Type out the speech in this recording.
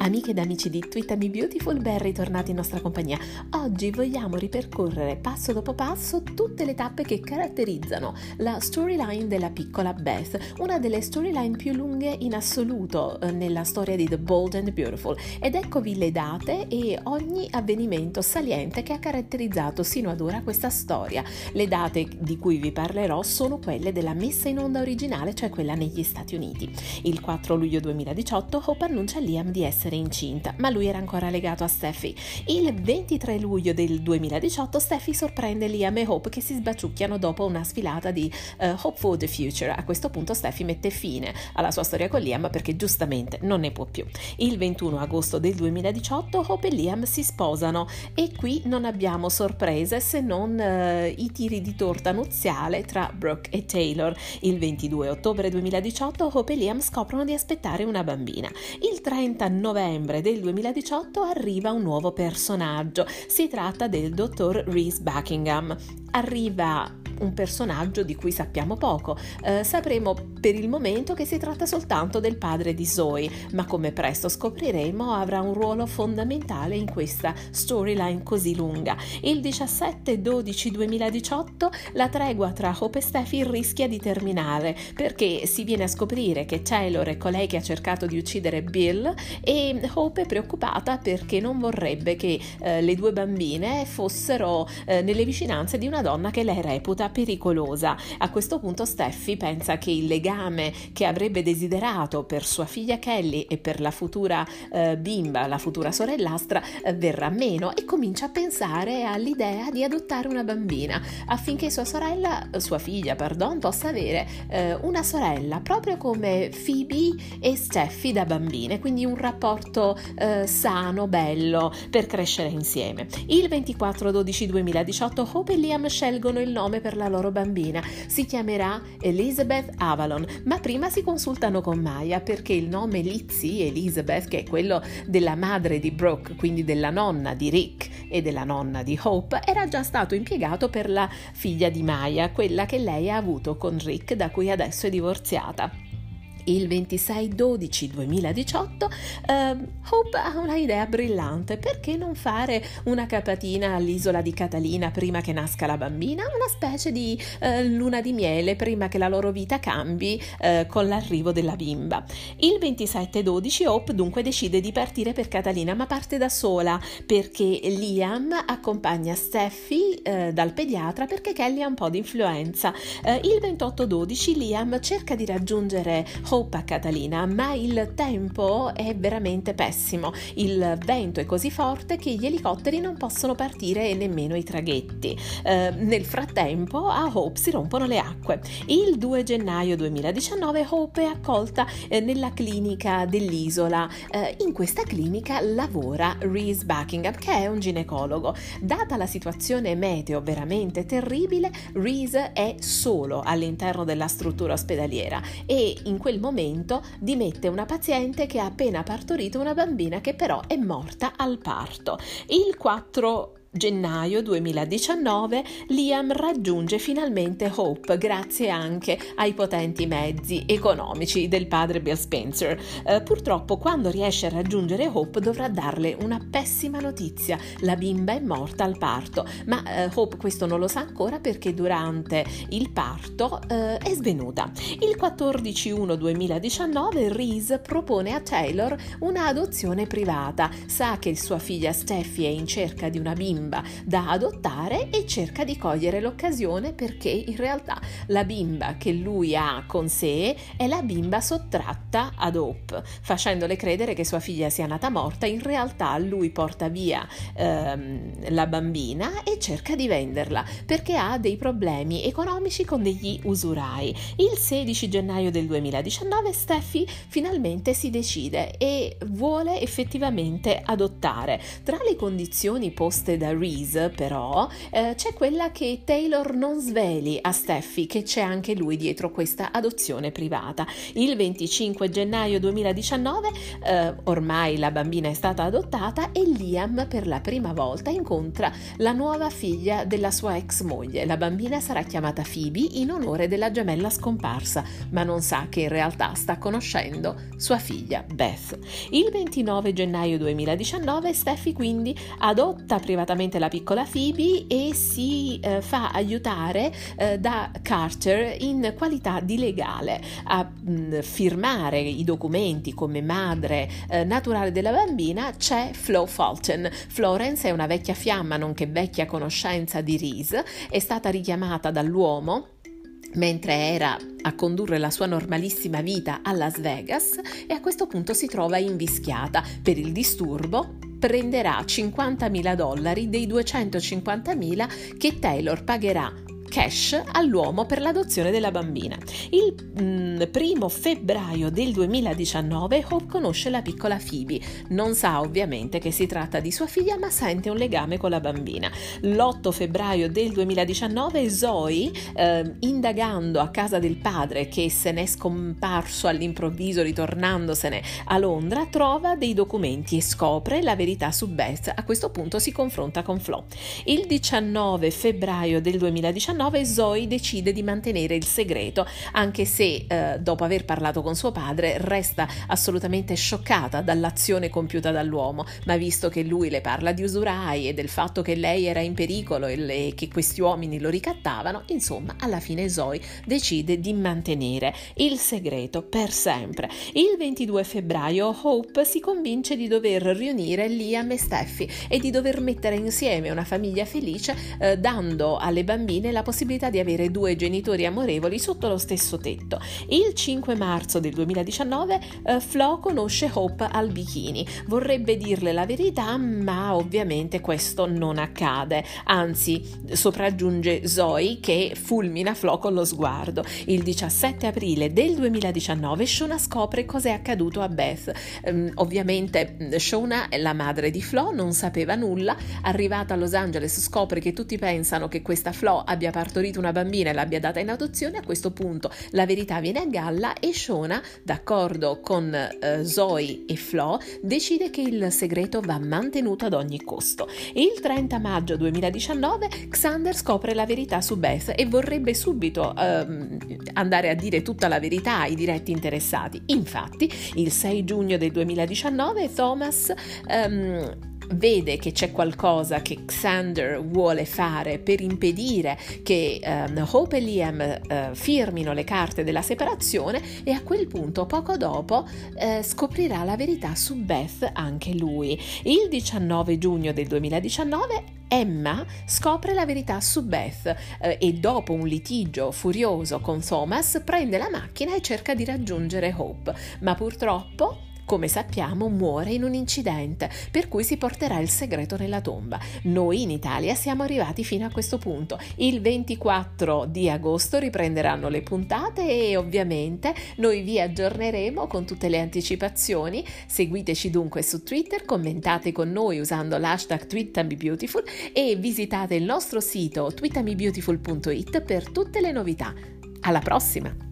Amiche ed amici di Tweetami Beautiful, ben ritornati in nostra compagnia. Oggi vogliamo ripercorrere passo dopo passo tutte le tappe che caratterizzano la storyline della piccola Beth, una delle storyline più lunghe in assoluto eh, nella storia di The Bold and Beautiful. Ed eccovi le date e ogni avvenimento saliente che ha caratterizzato sino ad ora questa storia. Le date di cui vi parlerò sono quelle della messa in onda originale, cioè quella negli Stati Uniti. Il 4 luglio 2018 Hope annuncia a Liam di essere essere incinta, ma lui era ancora legato a Steffi. Il 23 luglio del 2018 Steffi sorprende Liam e Hope che si sbaciucchiano dopo una sfilata di uh, Hope for the Future. A questo punto Steffi mette fine alla sua storia con Liam perché giustamente non ne può più. Il 21 agosto del 2018 Hope e Liam si sposano e qui non abbiamo sorprese se non uh, i tiri di torta nuziale tra Brooke e Taylor. Il 22 ottobre 2018 Hope e Liam scoprono di aspettare una bambina. Il 30 novembre novembre del 2018 arriva un nuovo personaggio. Si tratta del dottor Reese Buckingham. Arriva un personaggio di cui sappiamo poco. Eh, sapremo per il momento che si tratta soltanto del padre di Zoe, ma come presto scopriremo avrà un ruolo fondamentale in questa storyline così lunga. Il 17-12-2018 la tregua tra Hope e Steffi rischia di terminare perché si viene a scoprire che Taylor è colei che ha cercato di uccidere Bill e Hope è preoccupata perché non vorrebbe che eh, le due bambine fossero eh, nelle vicinanze di una donna che lei reputa pericolosa. A questo punto Steffi pensa che il legame che avrebbe desiderato per sua figlia Kelly e per la futura eh, bimba, la futura sorellastra, eh, verrà meno e comincia a pensare all'idea di adottare una bambina affinché sua sorella, sua figlia, pardon, possa avere eh, una sorella proprio come Phoebe e Steffi da bambine, quindi un rapporto eh, sano, bello per crescere insieme. Il 24-12-2018 Hope e Liam scelgono il nome per la loro bambina. Si chiamerà Elizabeth Avalon, ma prima si consultano con Maya perché il nome Lizzie, Elizabeth, che è quello della madre di Brooke, quindi della nonna di Rick e della nonna di Hope, era già stato impiegato per la figlia di Maya, quella che lei ha avuto con Rick, da cui adesso è divorziata il 26-12-2018, eh, Hope ha una idea brillante. Perché non fare una capatina all'isola di Catalina prima che nasca la bambina? Una specie di eh, luna di miele prima che la loro vita cambi eh, con l'arrivo della bimba. Il 27-12 Hope dunque decide di partire per Catalina, ma parte da sola perché Liam accompagna Steffi eh, dal pediatra perché Kelly ha un po' di influenza. Eh, il 28-12 Liam cerca di raggiungere Hope Hope a Catalina, ma il tempo è veramente pessimo. Il vento è così forte che gli elicotteri non possono partire e nemmeno i traghetti. Eh, nel frattempo a Hope si rompono le acque. Il 2 gennaio 2019 Hope è accolta eh, nella clinica dell'isola. Eh, in questa clinica lavora Reese Buckingham, che è un ginecologo. Data la situazione meteo veramente terribile, Reese è solo all'interno della struttura ospedaliera e in quel momento momento dimette una paziente che ha appena partorito una bambina che però è morta al parto. Il 4 gennaio 2019 Liam raggiunge finalmente Hope grazie anche ai potenti mezzi economici del padre Bill Spencer. Eh, purtroppo quando riesce a raggiungere Hope dovrà darle una pessima notizia, la bimba è morta al parto, ma eh, Hope questo non lo sa ancora perché durante il parto eh, è svenuta. Il 14-1-2019 Reese propone a Taylor un'adozione privata, sa che sua figlia Steffi è in cerca di una bimba bimba da adottare e cerca di cogliere l'occasione perché in realtà la bimba che lui ha con sé è la bimba sottratta ad Hope, facendole credere che sua figlia sia nata morta, in realtà lui porta via ehm, la bambina e cerca di venderla perché ha dei problemi economici con degli usurai. Il 16 gennaio del 2019 Steffi finalmente si decide e vuole effettivamente adottare. Tra le condizioni poste da Reese, però, eh, c'è quella che Taylor non sveli a Steffi che c'è anche lui dietro questa adozione privata. Il 25 gennaio 2019, eh, ormai la bambina è stata adottata e Liam per la prima volta incontra la nuova figlia della sua ex moglie. La bambina sarà chiamata Phoebe in onore della gemella scomparsa, ma non sa che in realtà sta conoscendo sua figlia Beth. Il 29 gennaio 2019 Steffi quindi adotta privatamente la piccola Phoebe e si eh, fa aiutare eh, da Carter in qualità di legale a mh, mm, firmare i documenti come madre eh, naturale della bambina c'è Flo Fulton. Florence è una vecchia fiamma nonché vecchia conoscenza di Reese, è stata richiamata dall'uomo mentre era a condurre la sua normalissima vita a Las Vegas e a questo punto si trova invischiata. Per il disturbo prenderà 50.000 dollari dei 250.000 che Taylor pagherà cash all'uomo per l'adozione della bambina. Il mm, primo febbraio del 2019 Hope conosce la piccola Phoebe. Non sa ovviamente che si tratta di sua figlia, ma sente un legame con la bambina. L'8 febbraio del 2019 Zoe, eh, indagando a casa del padre che se n'è scomparso all'improvviso ritornandosene a Londra, trova dei documenti e scopre la verità su Beth. A questo punto si confronta con Flo. Il 19 febbraio del 2019 19 Zoe decide di mantenere il segreto, anche se eh, dopo aver parlato con suo padre resta assolutamente scioccata dall'azione compiuta dall'uomo, ma visto che lui le parla di usurai e del fatto che lei era in pericolo e, le, che questi uomini lo ricattavano, insomma, alla fine Zoe decide di mantenere il segreto per sempre. Il 22 febbraio Hope si convince di dover riunire Liam e Steffi e di dover mettere insieme una famiglia felice eh, dando alle bambine la possibilità di avere due genitori amorevoli sotto lo stesso tetto. Il 5 marzo del 2019 eh, Flo conosce Hope al bikini. Vorrebbe dirle la verità, ma ovviamente questo non accade. Anzi, sopraggiunge Zoe che fulmina Flo con lo sguardo. Il 17 aprile del 2019 Shona scopre cosa è accaduto a Beth. Um, ovviamente Shona, la madre di Flo, non sapeva nulla. Arrivata a Los Angeles scopre che tutti pensano che questa Flo abbia partorito una bambina e l'abbia data in adozione, a questo punto la verità viene a galla e Shona, d'accordo con eh, Zoe e Flo, decide che il segreto va mantenuto ad ogni costo. Il 30 maggio 2019 Xander scopre la verità su Beth e vorrebbe subito ehm, andare a dire tutta la verità ai diretti interessati. Infatti, il 6 giugno del 2019 Thomas ehm, vede che c'è qualcosa che Xander vuole fare per impedire che um, Hope e Liam uh, firmino le carte della separazione e a quel punto poco dopo uh, scoprirà la verità su Beth anche lui. Il 19 giugno del 2019 Emma scopre la verità su Beth eh, e dopo un litigio furioso con Thomas prende la macchina e cerca di raggiungere Hope, ma purtroppo come sappiamo, muore in un incidente, per cui si porterà il segreto nella tomba. Noi in Italia siamo arrivati fino a questo punto. Il 24 di agosto riprenderanno le puntate e ovviamente noi vi aggiorneremo con tutte le anticipazioni. Seguiteci dunque su Twitter, commentate con noi usando l'hashtag TweetAmiBeautiful e visitate il nostro sito tweetamibeautiful.it per tutte le novità. Alla prossima!